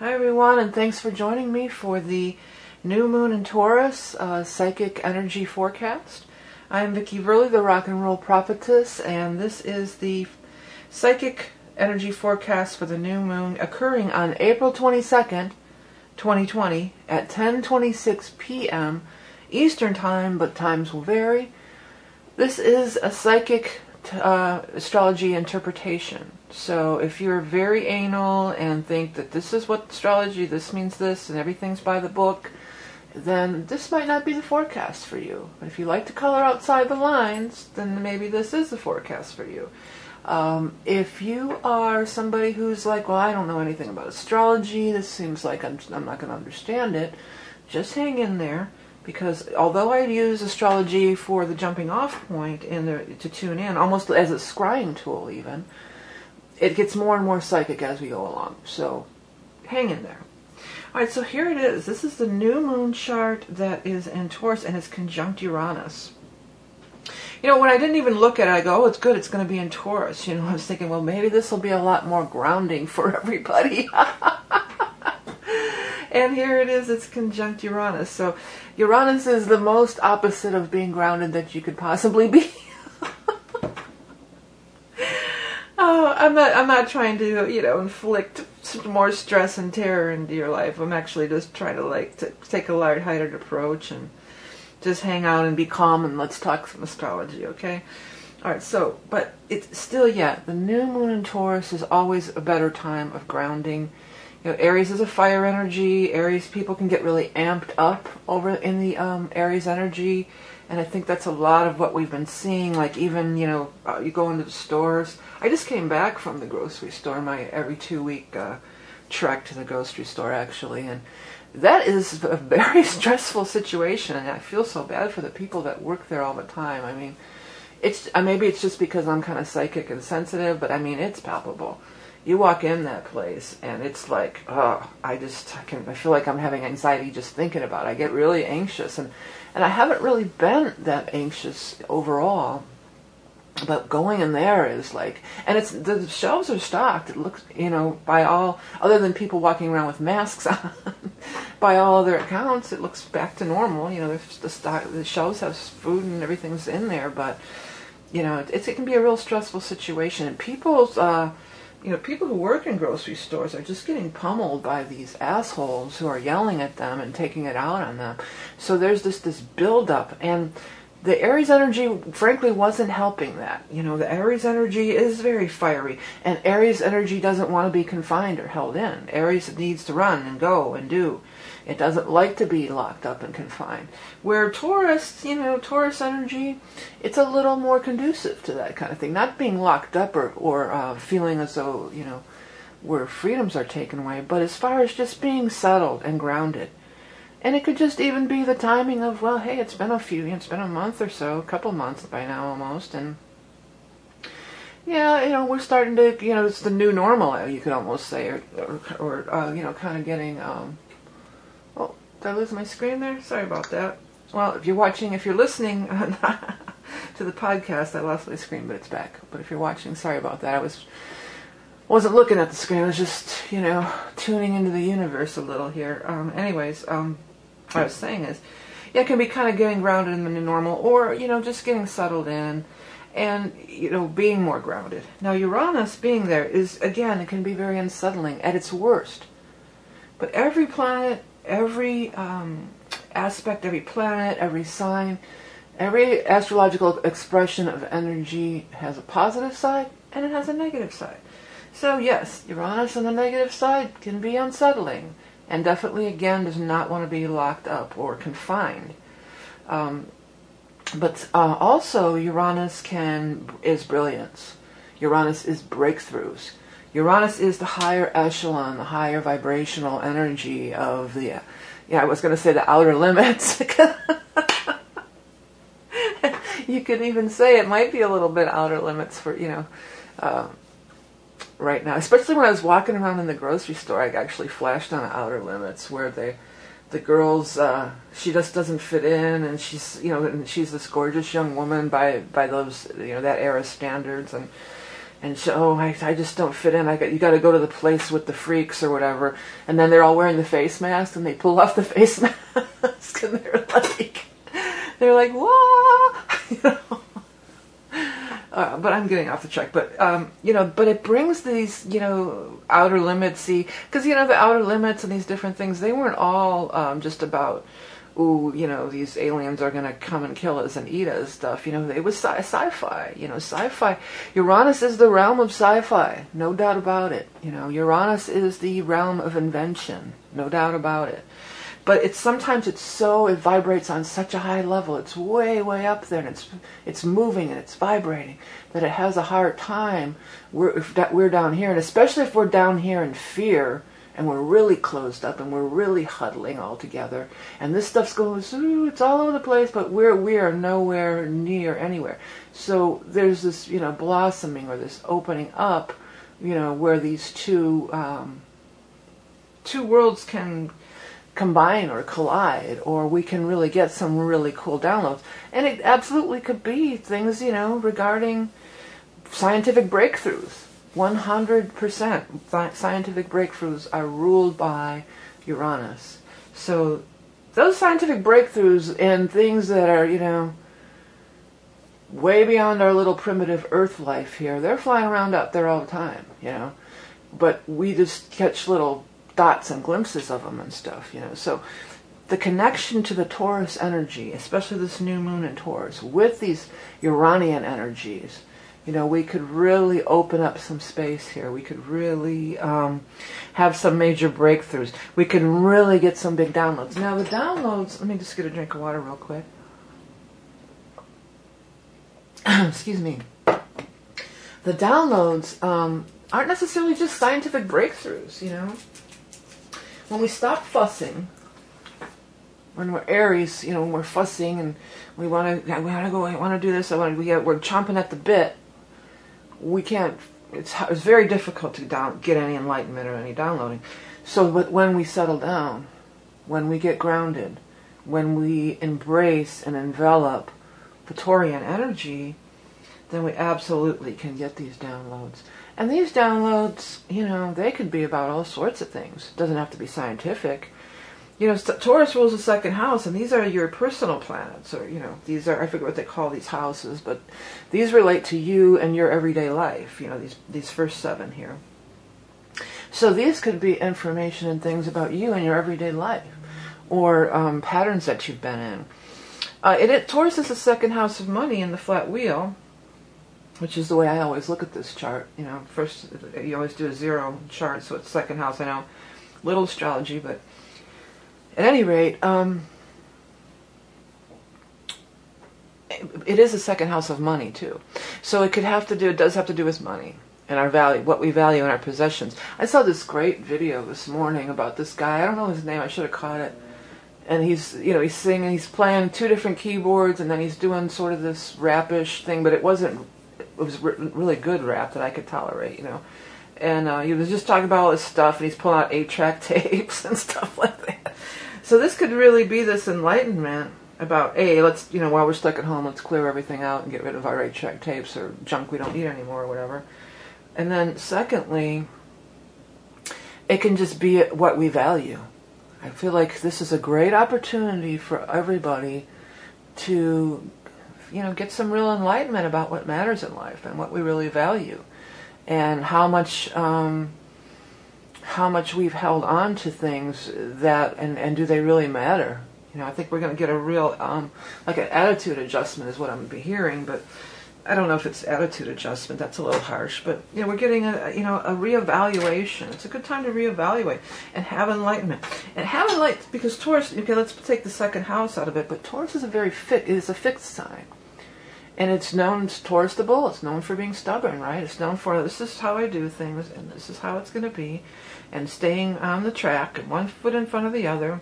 Hi, everyone, and thanks for joining me for the New Moon in Taurus uh, Psychic Energy Forecast. I'm Vicki Verley, the Rock and Roll Prophetess, and this is the Psychic Energy Forecast for the New Moon occurring on April 22nd, 2020 at 10:26 p.m. Eastern Time, but times will vary. This is a psychic uh, astrology interpretation. So if you're very anal and think that this is what astrology, this means this, and everything's by the book, then this might not be the forecast for you. But if you like to color outside the lines, then maybe this is the forecast for you. Um, if you are somebody who's like, well, I don't know anything about astrology, this seems like I'm, I'm not going to understand it, just hang in there because although I use astrology for the jumping off point in the, to tune in, almost as a scrying tool even, it gets more and more psychic as we go along. So hang in there. All right, so here it is. This is the new moon chart that is in Taurus and it's conjunct Uranus. You know, when I didn't even look at it, I go, oh, it's good, it's going to be in Taurus. You know, I was thinking, well, maybe this will be a lot more grounding for everybody. and here it is, it's conjunct Uranus. So Uranus is the most opposite of being grounded that you could possibly be. oh, I'm not I'm not trying to, you know, inflict more stress and terror into your life. I'm actually just trying to like to take a light-hearted approach and just hang out and be calm and let's talk some astrology, okay? All right, so, but it's still, yeah, the new moon in Taurus is always a better time of grounding you know, Aries is a fire energy. Aries people can get really amped up over in the um, Aries energy, and I think that's a lot of what we've been seeing. Like even you know, uh, you go into the stores. I just came back from the grocery store, my every two week uh, trek to the grocery store actually, and that is a very stressful situation, and I feel so bad for the people that work there all the time. I mean, it's uh, maybe it's just because I'm kind of psychic and sensitive, but I mean it's palpable you walk in that place and it's like, oh, I just I can I feel like I'm having anxiety just thinking about it. I get really anxious and and I haven't really been that anxious overall. But going in there is like, and it's the shelves are stocked. It looks, you know, by all other than people walking around with masks on, by all other accounts, it looks back to normal. You know, the stock, the shelves have food and everything's in there, but you know, it, it can be a real stressful situation. And people's uh, you know, people who work in grocery stores are just getting pummeled by these assholes who are yelling at them and taking it out on them. So there's this this buildup, and the Aries energy, frankly, wasn't helping that. You know, the Aries energy is very fiery, and Aries energy doesn't want to be confined or held in. Aries needs to run and go and do. It doesn't like to be locked up and confined. Where Taurus, you know, Taurus energy, it's a little more conducive to that kind of thing. Not being locked up or, or uh, feeling as though, you know, where freedoms are taken away, but as far as just being settled and grounded. And it could just even be the timing of, well, hey, it's been a few, it's been a month or so, a couple months by now almost, and yeah, you know, we're starting to, you know, it's the new normal, you could almost say, or, or, or uh, you know, kind of getting um, did I lose my screen there? Sorry about that. Well, if you're watching, if you're listening to the podcast, I lost my screen, but it's back. But if you're watching, sorry about that. I was wasn't looking at the screen. I was just, you know, tuning into the universe a little here. Um, anyways, um, what I was saying is, yeah, it can be kind of getting grounded in the new normal, or you know, just getting settled in, and you know, being more grounded. Now, Uranus being there is again, it can be very unsettling at its worst. But every planet every um, aspect, every planet, every sign, every astrological expression of energy has a positive side and it has a negative side. So yes, Uranus on the negative side can be unsettling and definitely again does not want to be locked up or confined. Um, but uh, also Uranus can is brilliance. Uranus is breakthroughs. Uranus is the higher echelon, the higher vibrational energy of the, yeah, I was going to say the outer limits. you could even say it might be a little bit outer limits for, you know, uh, right now. Especially when I was walking around in the grocery store, I actually flashed on outer limits where they, the girls, uh, she just doesn't fit in, and she's, you know, and she's this gorgeous young woman by by those, you know, that era standards, and and so oh, I, I just don't fit in. I got you got to go to the place with the freaks or whatever, and then they're all wearing the face mask, and they pull off the face mask, and they're like, they're like, whoa, you know. Uh, but I'm getting off the track. But um, you know, but it brings these you know outer limits. See, because you know the outer limits and these different things, they weren't all um, just about ooh, you know, these aliens are going to come and kill us and eat us stuff. You know, it was sci- sci-fi. You know, sci-fi. Uranus is the realm of sci-fi, no doubt about it. You know, Uranus is the realm of invention, no doubt about it. But it's sometimes it's so it vibrates on such a high level. It's way way up there, and it's it's moving and it's vibrating that it has a hard time. We're if that we're down here, and especially if we're down here in fear and we're really closed up and we're really huddling all together. And this stuff's going it's all over the place but we're we are nowhere near anywhere. So there's this you know blossoming or this opening up you know where these two um, two worlds can combine or collide or we can really get some really cool downloads. And it absolutely could be things you know regarding scientific breakthroughs 100% scientific breakthroughs are ruled by Uranus. So those scientific breakthroughs and things that are, you know, way beyond our little primitive earth life here, they're flying around up there all the time, you know. But we just catch little dots and glimpses of them and stuff, you know. So the connection to the Taurus energy, especially this new moon in Taurus, with these Uranian energies, you know, we could really open up some space here. We could really um, have some major breakthroughs. We could really get some big downloads. Now, the downloads, let me just get a drink of water real quick. Excuse me. The downloads um, aren't necessarily just scientific breakthroughs, you know. When we stop fussing, when we're Aries, you know, when we're fussing and we want to, we want to go, I want to do this, I want to, we, we're chomping at the bit we can't. It's it's very difficult to down, get any enlightenment or any downloading. So, but when we settle down, when we get grounded, when we embrace and envelop the Taurian energy, then we absolutely can get these downloads. And these downloads, you know, they could be about all sorts of things. It doesn't have to be scientific you know, Taurus rules the second house, and these are your personal planets, or you know, these are I forget what they call these houses, but these relate to you and your everyday life. You know, these these first seven here. So these could be information and things about you and your everyday life, or um, patterns that you've been in. Uh, it, it Taurus is the second house of money in the flat wheel, which is the way I always look at this chart. You know, first you always do a zero chart, so it's second house. I know, little astrology, but at any rate, um, it is a second house of money too. So it could have to do, it does have to do with money and our value, what we value in our possessions. I saw this great video this morning about this guy. I don't know his name. I should have caught it. And he's, you know, he's singing, he's playing two different keyboards, and then he's doing sort of this rapish thing, but it wasn't, it was really good rap that I could tolerate, you know. And uh, he was just talking about all this stuff, and he's pulling out eight-track tapes and stuff like that. So this could really be this enlightenment about a let's you know while we're stuck at home let's clear everything out and get rid of our eight track tapes or junk we don't need anymore or whatever. And then secondly, it can just be what we value. I feel like this is a great opportunity for everybody to you know get some real enlightenment about what matters in life and what we really value and how much um, how much we've held on to things that and, and do they really matter? You know i think we're going to get a real um, like an attitude adjustment is what i'm be hearing but i don't know if it's attitude adjustment that's a little harsh but you know we're getting a you know a reevaluation. It's a good time to reevaluate and have enlightenment. And have enlightenment because taurus okay let's take the second house out of it but taurus is a very fit it is a fixed sign and it's known towards the Bull. It's known for being stubborn, right? It's known for this is how I do things, and this is how it's going to be and staying on the track, one foot in front of the other.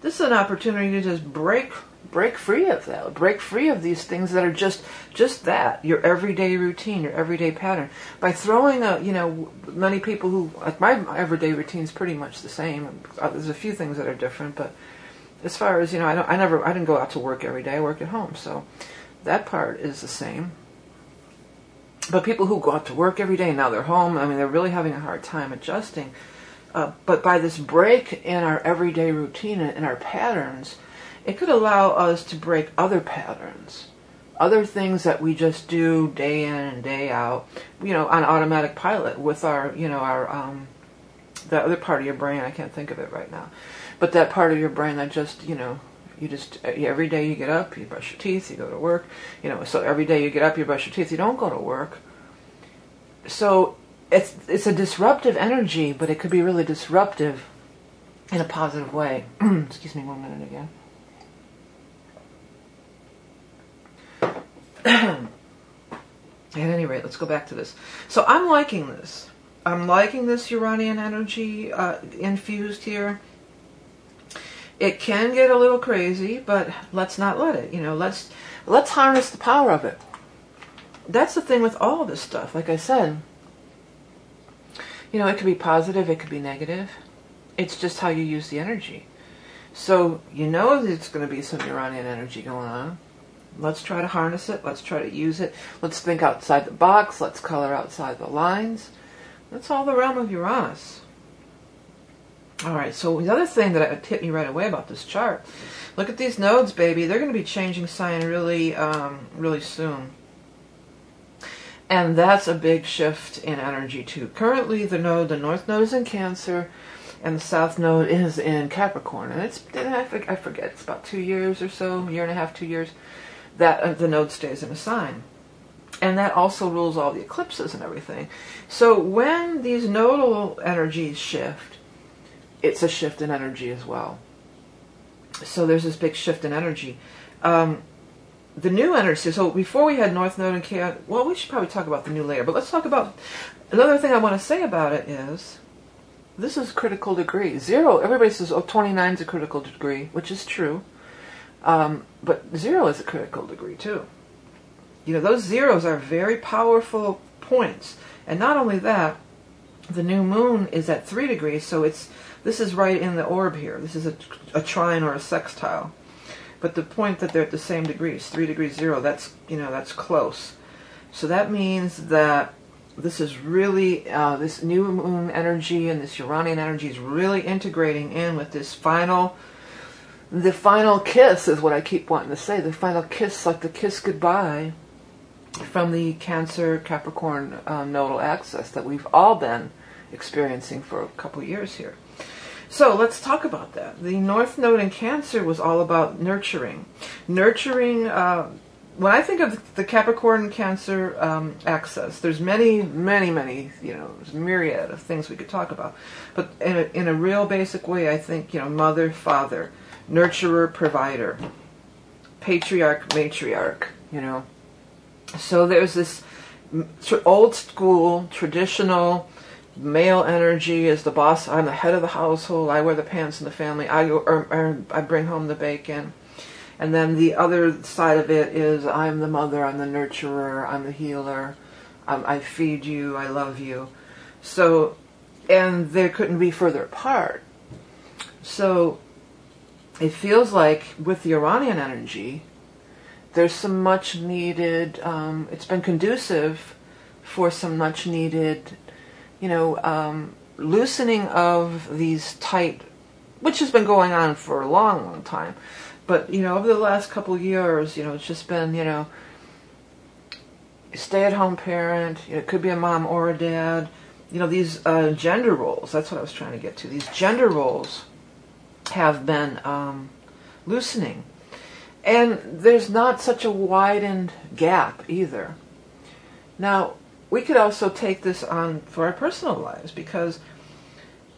This is an opportunity to just break break free of that, break free of these things that are just just that your everyday routine, your everyday pattern. By throwing a, you know, many people who like my, everyday routine is pretty much the same. There's a few things that are different, but as far as you know, I don't, I never, I didn't go out to work every day. I work at home, so that part is the same. But people who go out to work every day, now they're home, I mean, they're really having a hard time adjusting. Uh, but by this break in our everyday routine and in our patterns, it could allow us to break other patterns, other things that we just do day in and day out, you know, on automatic pilot with our, you know, our, um, the other part of your brain, I can't think of it right now, but that part of your brain that just, you know, you just, every day you get up, you brush your teeth, you go to work, you know, so every day you get up, you brush your teeth, you don't go to work. So it's, it's a disruptive energy, but it could be really disruptive in a positive way. Excuse me one minute again. At any rate, let's go back to this. So I'm liking this. I'm liking this Uranian energy uh, infused here. It can get a little crazy, but let's not let it. You know, let's let's harness the power of it. That's the thing with all this stuff. Like I said, you know, it could be positive, it could be negative. It's just how you use the energy. So you know there's going to be some Uranian energy going on. Let's try to harness it. Let's try to use it. Let's think outside the box. Let's color outside the lines. That's all the realm of Uranus. All right, so the other thing that hit me right away about this chart, look at these nodes, baby. They're going to be changing sign really, um, really soon. And that's a big shift in energy too. Currently, the node, the north node is in Cancer, and the south node is in Capricorn. And it's, I forget, it's about two years or so, year and a half, two years that uh, the node stays in a sign. And that also rules all the eclipses and everything. So when these nodal energies shift, it's a shift in energy as well. So there's this big shift in energy. Um, the new energy, so before we had North Node and Chaos, well, we should probably talk about the new layer, but let's talk about, another thing I want to say about it is, this is critical degree. Zero, everybody says, oh, 29 is a critical degree, which is true. Um, but zero is a critical degree too. You know, those zeros are very powerful points. And not only that, the new moon is at three degrees, so it's this is right in the orb here. This is a, a trine or a sextile. But the point that they're at the same degrees, three degrees zero, that's you know that's close. So that means that this is really uh, this new moon energy and this Uranian energy is really integrating in with this final the final kiss is what I keep wanting to say. The final kiss, like the kiss goodbye from the Cancer Capricorn um, nodal axis that we've all been experiencing for a couple years here. So let's talk about that. The North Node in Cancer was all about nurturing. Nurturing, uh, when I think of the Capricorn Cancer um, axis, there's many, many, many, you know, myriad of things we could talk about. But in a, in a real basic way, I think, you know, mother, father, nurturer, provider, patriarch, matriarch, you know. So there's this old school, traditional male energy is the boss. I'm the head of the household. I wear the pants in the family. I go, or, or I bring home the bacon. And then the other side of it is I'm the mother, I'm the nurturer, I'm the healer, um, I feed you, I love you. So, and they couldn't be further apart. So it feels like with the Uranian energy, there's some much needed, um, it's been conducive for some much needed, you know, um, loosening of these tight, which has been going on for a long, long time. But, you know, over the last couple years, you know, it's just been, you know, stay at home parent, you know, it could be a mom or a dad, you know, these uh, gender roles, that's what I was trying to get to, these gender roles have been um, loosening. And there's not such a widened gap either. Now, we could also take this on for our personal lives because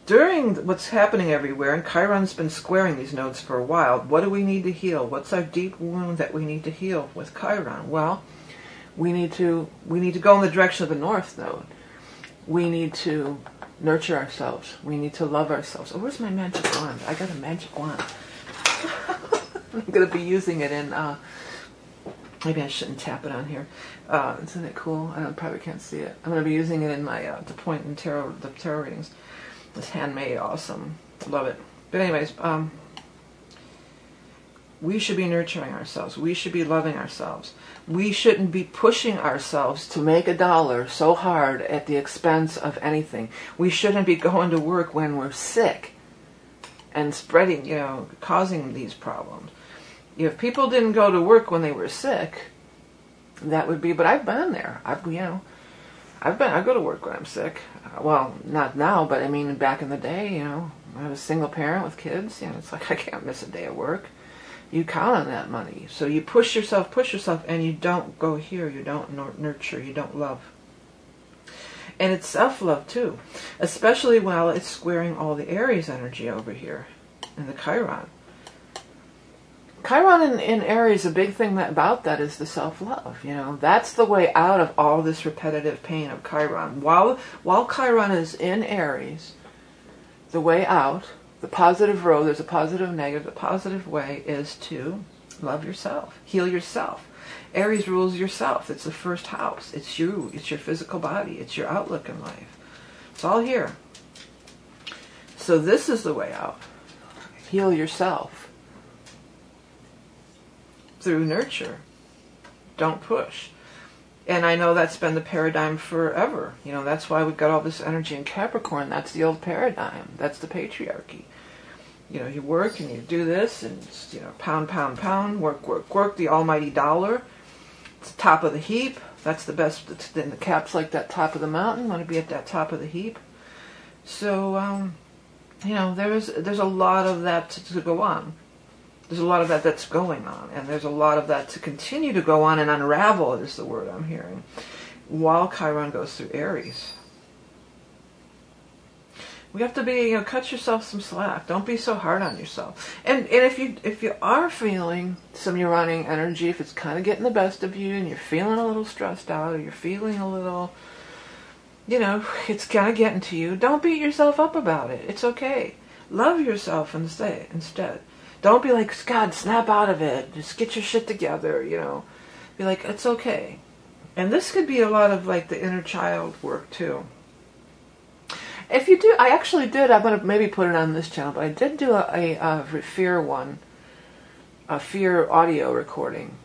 during what's happening everywhere, and Chiron's been squaring these nodes for a while, what do we need to heal? What's our deep wound that we need to heal with Chiron? Well, we need to we need to go in the direction of the north node. We need to nurture ourselves. We need to love ourselves. Oh, where's my magic wand? I got a magic wand. I'm going to be using it in, uh, maybe I shouldn't tap it on here. Uh, isn't it cool? I probably can't see it. I'm going to be using it in my, uh, the point in tarot, the tarot readings. It's handmade, awesome. Love it. But anyways, um, We should be nurturing ourselves. We should be loving ourselves. We shouldn't be pushing ourselves to make a dollar so hard at the expense of anything. We shouldn't be going to work when we're sick and spreading, you know, causing these problems. If people didn't go to work when they were sick, that would be, but I've been there. I've, you know, I've been, I go to work when I'm sick. Uh, well, not now, but I mean, back in the day, you know, I was a single parent with kids, you know, it's like I can't miss a day of work you count on that money. So you push yourself, push yourself, and you don't go here. You don't nurture. You don't love. And it's self-love too, especially while it's squaring all the Aries energy over here in the Chiron. Chiron in, in Aries, a big thing that, about that is the self-love. You know, that's the way out of all this repetitive pain of Chiron. While while Chiron is in Aries, the way out the positive road, there's a positive, negative. The positive way is to love yourself, heal yourself. Aries rules yourself. It's the first house. It's you. It's your physical body. It's your outlook in life. It's all here. So this is the way out. Heal yourself through nurture. Don't push. And I know that's been the paradigm forever. You know, that's why we've got all this energy in Capricorn. That's the old paradigm. That's the patriarchy. You know, you work and you do this and, you know, pound, pound, pound, work, work, work, the almighty dollar. It's the top of the heap. That's the best. Then the cap's like that top of the mountain. Want to be at that top of the heap. So, um, you know, there's there's a lot of that to, to go on there's a lot of that that's going on, and there's a lot of that to continue to go on and unravel is the word I'm hearing, while Chiron goes through Aries. We have to be, you know, cut yourself some slack. Don't be so hard on yourself. And and if you if you are feeling some Uranian energy, if it's kind of getting the best of you, and you're feeling a little stressed out, or you're feeling a little, you know, it's kind of getting to you. Don't beat yourself up about it. It's okay. Love yourself instead. Instead don't be like, God, snap out of it. Just get your shit together, you know. Be like, it's okay. And this could be a lot of like the inner child work too. If you do, I actually did. I'm gonna maybe put it on this channel, but I did do a, a, a fear one, a fear audio recording,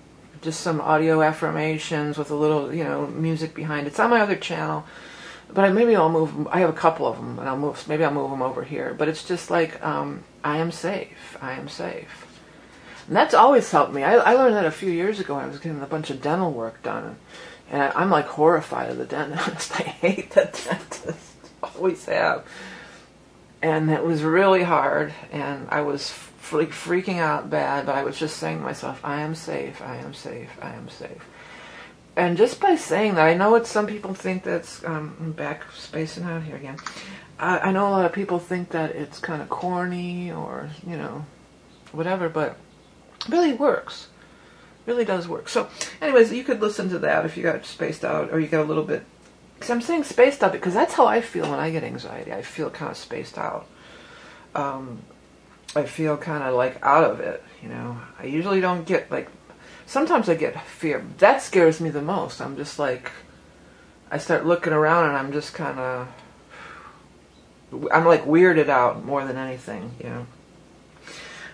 just some audio affirmations with a little, you know, music behind it. It's on my other channel, but I, maybe I'll move. I have a couple of them, and I'll move. Maybe I'll move them over here. But it's just like um, I am safe. I am safe. And that's always helped me. I, I learned that a few years ago. I was getting a bunch of dental work done, and I, am like horrified of the dentist. I hate the dentist. Always have. And it was really hard, and I was like freaking out bad. But I was just saying to myself, "I am safe. I am safe. I am safe." And just by saying that, I know what some people think that's um, back spacing out here again. I, I know a lot of people think that it's kind of corny or, you know, whatever, but really works. Really does work. So, anyways, you could listen to that if you got spaced out or you got a little bit. Because I'm saying spaced out because that's how I feel when I get anxiety. I feel kind of spaced out. Um, I feel kind of like out of it, you know. I usually don't get like. Sometimes I get fear. That scares me the most. I'm just like. I start looking around and I'm just kind of I'm like weirded out more than anything, you know.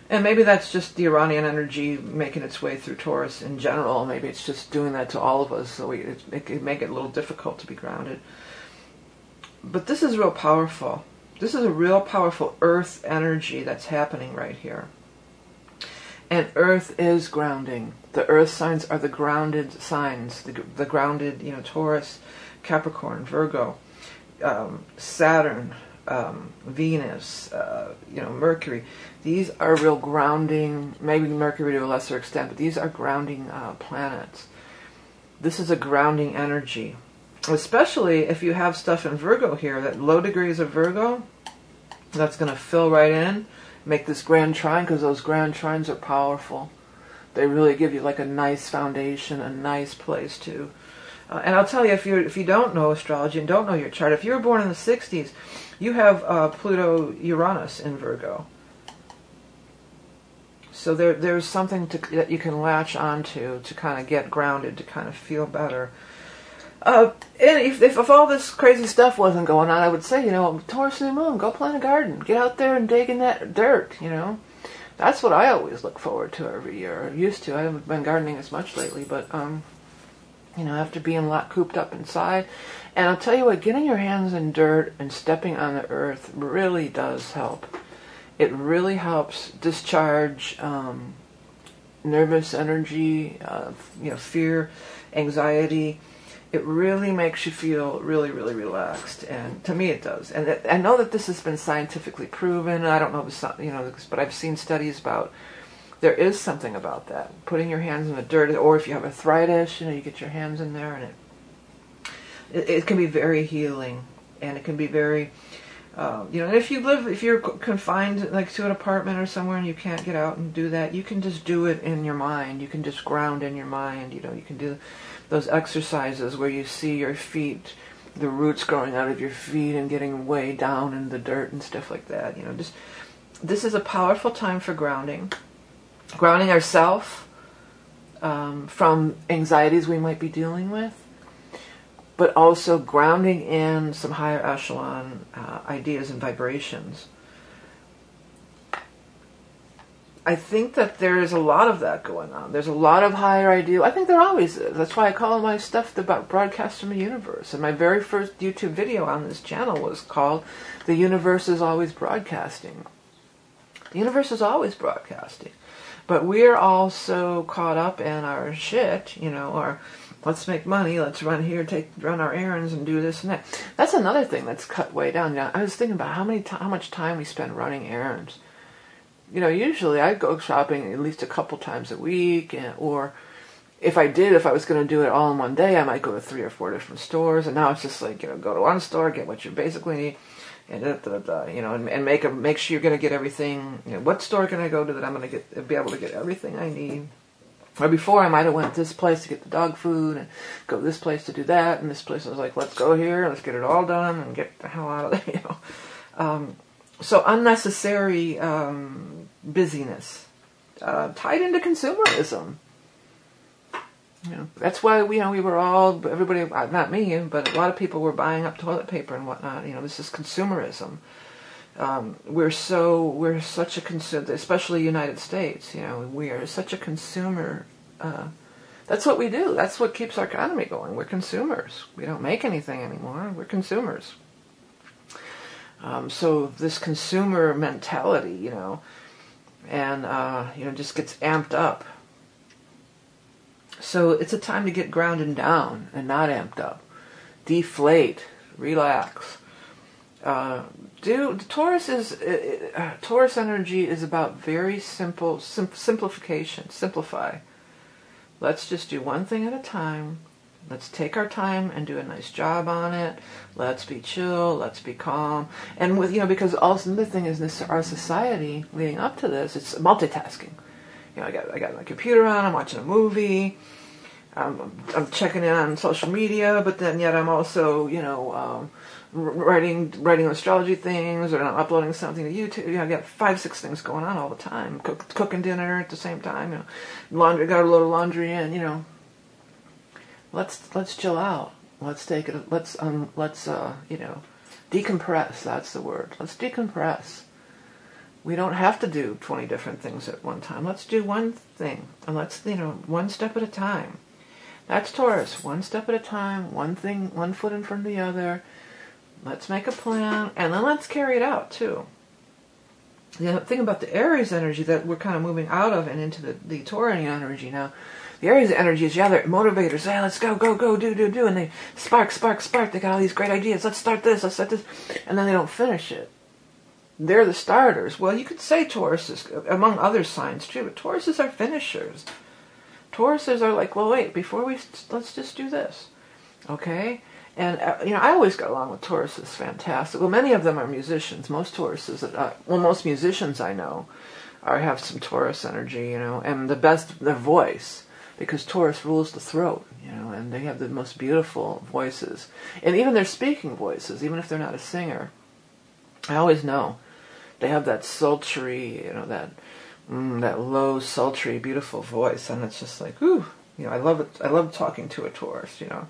And maybe that's just the Uranian energy making its way through Taurus in general. Maybe it's just doing that to all of us, so we, it, it can make it a little difficult to be grounded. But this is real powerful. This is a real powerful Earth energy that's happening right here. And Earth is grounding. The Earth signs are the grounded signs, the, the grounded, you know, Taurus, Capricorn, Virgo, um, Saturn, um, Venus, uh, you know, Mercury. These are real grounding, maybe Mercury to a lesser extent, but these are grounding uh, planets. This is a grounding energy. Especially if you have stuff in Virgo here, that low degrees of Virgo, that's going to fill right in, make this grand trine, because those grand trines are powerful. They really give you like a nice foundation, a nice place to. Uh, and I'll tell you, if you if you don't know astrology and don't know your chart, if you were born in the '60s, you have uh, Pluto Uranus in Virgo. So there, there's something to, that you can latch onto to kind of get grounded, to kind of feel better. Uh, and if, if, if, all this crazy stuff wasn't going on, I would say, you know, Taurus new moon, go plant a garden. Get out there and dig in that dirt, you know. That's what I always look forward to every year. I used to. I haven't been gardening as much lately, but um, you know, after being lot cooped up inside. And I'll tell you what, getting your hands in dirt and stepping on the earth really does help. It really helps discharge um, nervous energy, uh, you know, fear, anxiety. It really makes you feel really, really relaxed, and to me, it does. And it, I know that this has been scientifically proven. I don't know, if it's, you know, but I've seen studies about there is something about that. Putting your hands in the dirt, or if you have arthritis, you know, you get your hands in there, and it it, it can be very healing, and it can be very, uh, you know, and if you live, if you're confined like to an apartment or somewhere, and you can't get out and do that, you can just do it in your mind. You can just ground in your mind. You know, you can do those exercises where you see your feet the roots growing out of your feet and getting way down in the dirt and stuff like that. You know, just this is a powerful time for grounding grounding ourselves um, from anxieties we might be dealing with, but also grounding in some higher echelon uh, ideas and vibrations. I think that there is a lot of that going on. There's a lot of higher ideal. I think there always is. That's why I call my stuff about broadcast from the universe. And my very first YouTube video on this channel was called "The Universe is Always Broadcasting." The universe is always broadcasting. But we're all so caught up in our shit, you know, or let's make money, let's run here, take run our errands, and do this and that. That's another thing that's cut way down. Now, I was thinking about how many how much time we spend running errands. You know, usually I go shopping at least a couple times a week, and, or if I did, if I was going to do it all in one day, I might go to three or four different stores. And now it's just like you know, go to one store, get what you basically need and da, da, da, you know, and, and make a, make sure you're going to get everything. You know, what store can I go to that I'm going to get be able to get everything I need? Or before I might have went to this place to get the dog food and go this place to do that and this place I was like, let's go here, let's get it all done and get the hell out of there. You know, um, so unnecessary um, busyness uh, tied into consumerism. That's why we, you know, we were all, everybody, uh, not me, but a lot of people were buying up toilet paper and whatnot. You know, this is consumerism. Um, we're so, we're such a consumer, especially United States, you know, we are such a consumer. Uh, that's what we do. That's what keeps our economy going. We're consumers. We don't make anything anymore. We're consumers. Um, so this consumer mentality, you know, and, uh, you know, just gets amped up so it's a time to get grounded down and not amped up. Deflate, relax. Uh, do the Taurus is uh, uh, Taurus energy is about very simple sim- simplification. Simplify. Let's just do one thing at a time. Let's take our time and do a nice job on it. Let's be chill. Let's be calm. And with you know because also the thing is this our society leading up to this it's multitasking you know, I got I got my computer on. I'm watching a movie. I'm, I'm checking in on social media, but then yet I'm also you know um, writing writing astrology things or I'm uploading something to YouTube. You know, I got five six things going on all the time. Cook, cooking dinner at the same time. You know, laundry got a load of laundry in. You know, let's let's chill out. Let's take it. Let's um let's uh you know decompress. That's the word. Let's decompress we don't have to do 20 different things at one time. Let's do one thing and let's, you know, one step at a time. That's Taurus. One step at a time, one thing, one foot in front of the other. Let's make a plan and then let's carry it out too. The thing about the Aries energy that we're kind of moving out of and into the, the Taurian energy now. The Aries energy is, yeah, they're motivators. Yeah, let's go, go, go, do, do, do. And they spark, spark, spark. They got all these great ideas. Let's start this, let's start this. And then they don't finish it they're the starters. Well, you could say Tauruses, among other signs too, but Tauruses are finishers. Tauruses are like, well, wait, before we, let's just do this. Okay? And, uh, you know, I always got along with Tauruses fantastic. Well, many of them are musicians. Most Tauruses, uh, well, most musicians I know are have some Taurus energy, you know, and the best, their voice, because Taurus rules the throat, you know, and they have the most beautiful voices. And even their speaking voices, even if they're not a singer, I always know they have that sultry, you know, that mm, that low, sultry, beautiful voice, and it's just like, ooh, you know, I love it. I love talking to a Taurus, you know,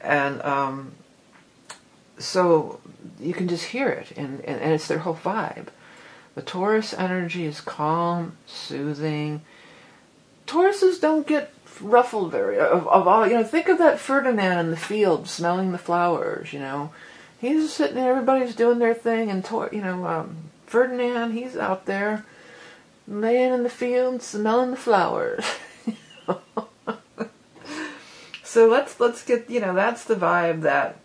and um, so you can just hear it, and, and, and it's their whole vibe. The Taurus energy is calm, soothing. Tauruses don't get ruffled very of, of all. You know, think of that Ferdinand in the field smelling the flowers. You know, he's sitting there, everybody's doing their thing, and you know, um, Ferdinand, he's out there laying in the field, smelling the flowers. so let's let's get you know that's the vibe that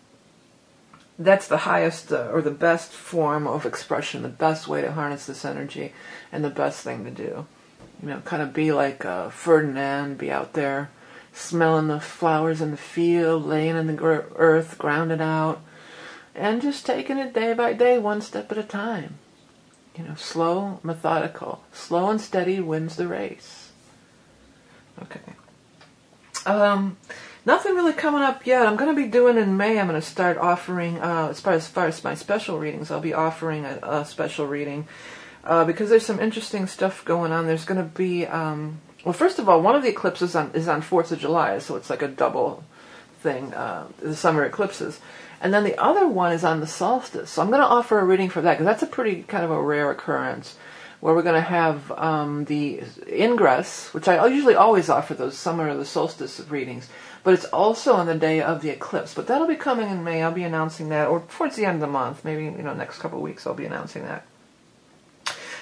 that's the highest uh, or the best form of expression, the best way to harness this energy, and the best thing to do. You know, kind of be like uh, Ferdinand, be out there smelling the flowers in the field, laying in the earth, grounded out, and just taking it day by day, one step at a time. You know, slow, methodical. Slow and steady wins the race. Okay. Um, nothing really coming up yet. I'm going to be doing in May. I'm going to start offering, uh, as far as, far as my special readings, I'll be offering a, a special reading uh, because there's some interesting stuff going on. There's going to be, um, well, first of all, one of the eclipses on, is on Fourth of July, so it's like a double thing. Uh, the summer eclipses. And then the other one is on the solstice. So I'm going to offer a reading for that because that's a pretty kind of a rare occurrence where we're going to have um, the ingress, which I usually always offer those summer or the solstice readings, but it's also on the day of the eclipse. But that'll be coming in May. I'll be announcing that, or towards the end of the month, maybe you know next couple of weeks. I'll be announcing that.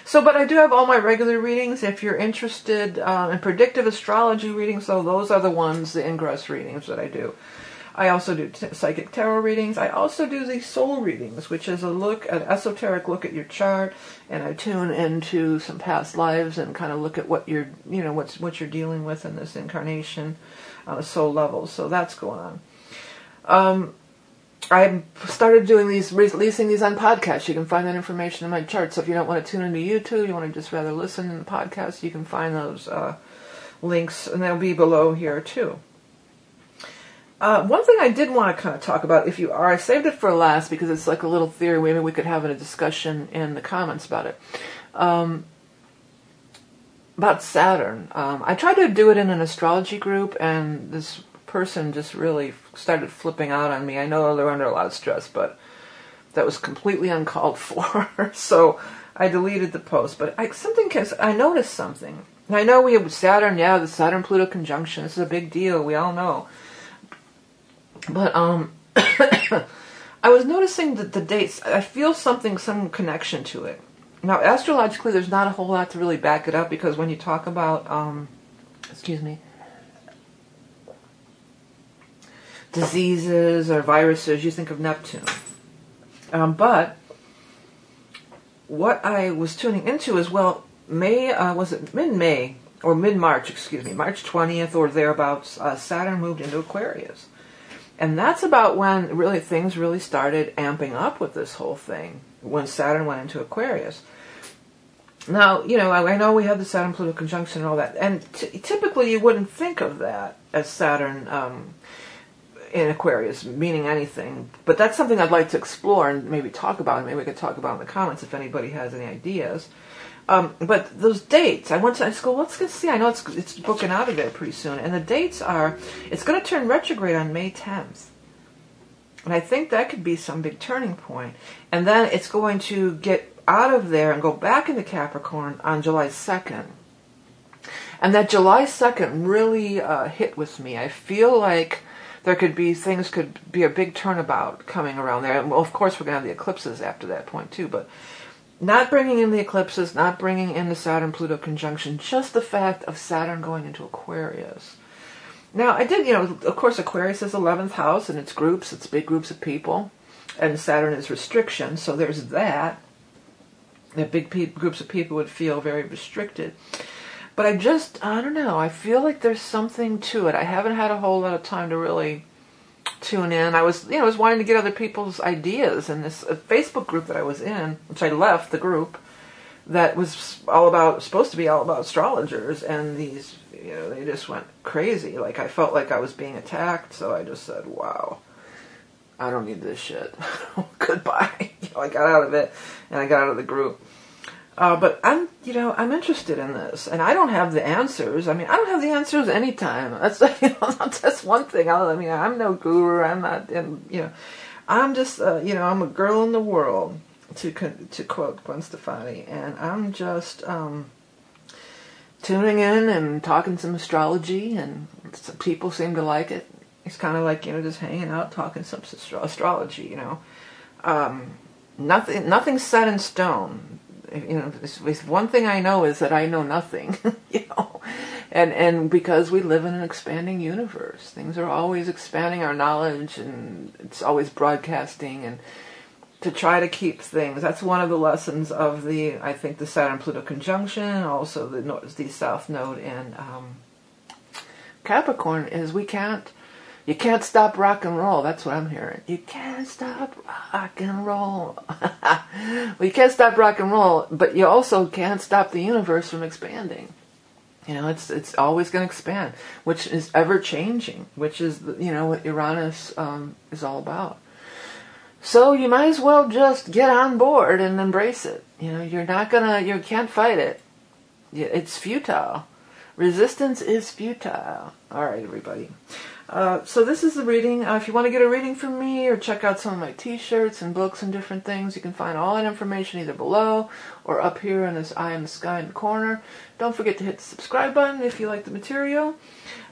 So, but I do have all my regular readings. If you're interested um, in predictive astrology readings, so those are the ones, the ingress readings that I do. I also do t- psychic tarot readings. I also do the soul readings, which is a look, an esoteric look at your chart, and I tune into some past lives and kind of look at what you're, you know, what's what you're dealing with in this incarnation on a soul level. So that's going on. Um, I started doing these, releasing these on podcasts. You can find that information in my chart. So if you don't want to tune into YouTube, you want to just rather listen in the podcast, you can find those uh, links, and they'll be below here too. Uh, one thing I did want to kind of talk about, if you are, I saved it for last because it's like a little theory. Maybe we could have a discussion in the comments about it. Um, about Saturn. Um, I tried to do it in an astrology group, and this person just really started flipping out on me. I know they're under a lot of stress, but that was completely uncalled for. so I deleted the post. But I, something, I noticed something. I know we have Saturn, yeah, the Saturn Pluto conjunction. This is a big deal. We all know. But um, I was noticing that the dates. I feel something, some connection to it. Now, astrologically, there's not a whole lot to really back it up because when you talk about, um, excuse me, diseases or viruses, you think of Neptune. Um, but what I was tuning into is well, May uh, was it mid May or mid March? Excuse me, March twentieth or thereabouts. Uh, Saturn moved into Aquarius. And that's about when really things really started amping up with this whole thing, when Saturn went into Aquarius. Now, you know, I, I know we have the Saturn Pluto conjunction and all that, and t- typically you wouldn't think of that as Saturn um, in Aquarius meaning anything, but that's something I'd like to explore and maybe talk about, maybe we could talk about in the comments if anybody has any ideas. Um, but those dates, I went to just school. Let's get see. I know it's it's booking out of there pretty soon, and the dates are. It's going to turn retrograde on May 10th, and I think that could be some big turning point. And then it's going to get out of there and go back into Capricorn on July 2nd. And that July 2nd really uh, hit with me. I feel like there could be things could be a big turnabout coming around there. And of course, we're going to have the eclipses after that point too, but not bringing in the eclipses, not bringing in the Saturn Pluto conjunction, just the fact of Saturn going into Aquarius. Now, I did, you know, of course, Aquarius is 11th house and it's groups, it's big groups of people, and Saturn is restriction, so there's that. That big pe- groups of people would feel very restricted. But I just, I don't know, I feel like there's something to it. I haven't had a whole lot of time to really tune in. I was, you know, I was wanting to get other people's ideas in this uh, Facebook group that I was in, which I left the group, that was all about, supposed to be all about astrologers, and these, you know, they just went crazy. Like, I felt like I was being attacked, so I just said, wow, I don't need this shit. Goodbye. You know, I got out of it, and I got out of the group. Uh, but I'm, you know, I'm interested in this, and I don't have the answers. I mean, I don't have the answers anytime. That's, you know, that's one thing. I mean, I'm no guru. I'm not, you know, I'm just, uh, you know, I'm a girl in the world to to quote Gwen Stefani, and I'm just um, tuning in and talking some astrology, and some people seem to like it. It's kind of like you know just hanging out, talking some astro- astrology. You know, um, nothing nothing's set in stone. You know, one thing I know is that I know nothing. you know, and and because we live in an expanding universe, things are always expanding our knowledge, and it's always broadcasting and to try to keep things. That's one of the lessons of the, I think, the Saturn Pluto conjunction, also the North, the South Node in um, Capricorn. Is we can't, you can't stop rock and roll. That's what I'm hearing. You can't stop rock and roll. well, you can't stop rock and roll, but you also can't stop the universe from expanding. You know, it's it's always going to expand, which is ever changing, which is you know what Uranus um, is all about. So you might as well just get on board and embrace it. You know, you're not gonna, you can't fight it. It's futile. Resistance is futile. All right, everybody. Uh, so this is the reading. Uh, if you want to get a reading from me or check out some of my t-shirts and books and different things, you can find all that information either below or up here in this eye in the sky in the corner. Don't forget to hit the subscribe button if you like the material.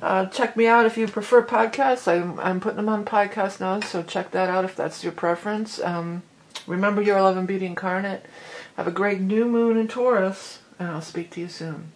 Uh, check me out if you prefer podcasts. I'm, I'm putting them on podcast now, so check that out if that's your preference. Um, remember your 11 beauty incarnate. Have a great new moon in Taurus, and I'll speak to you soon.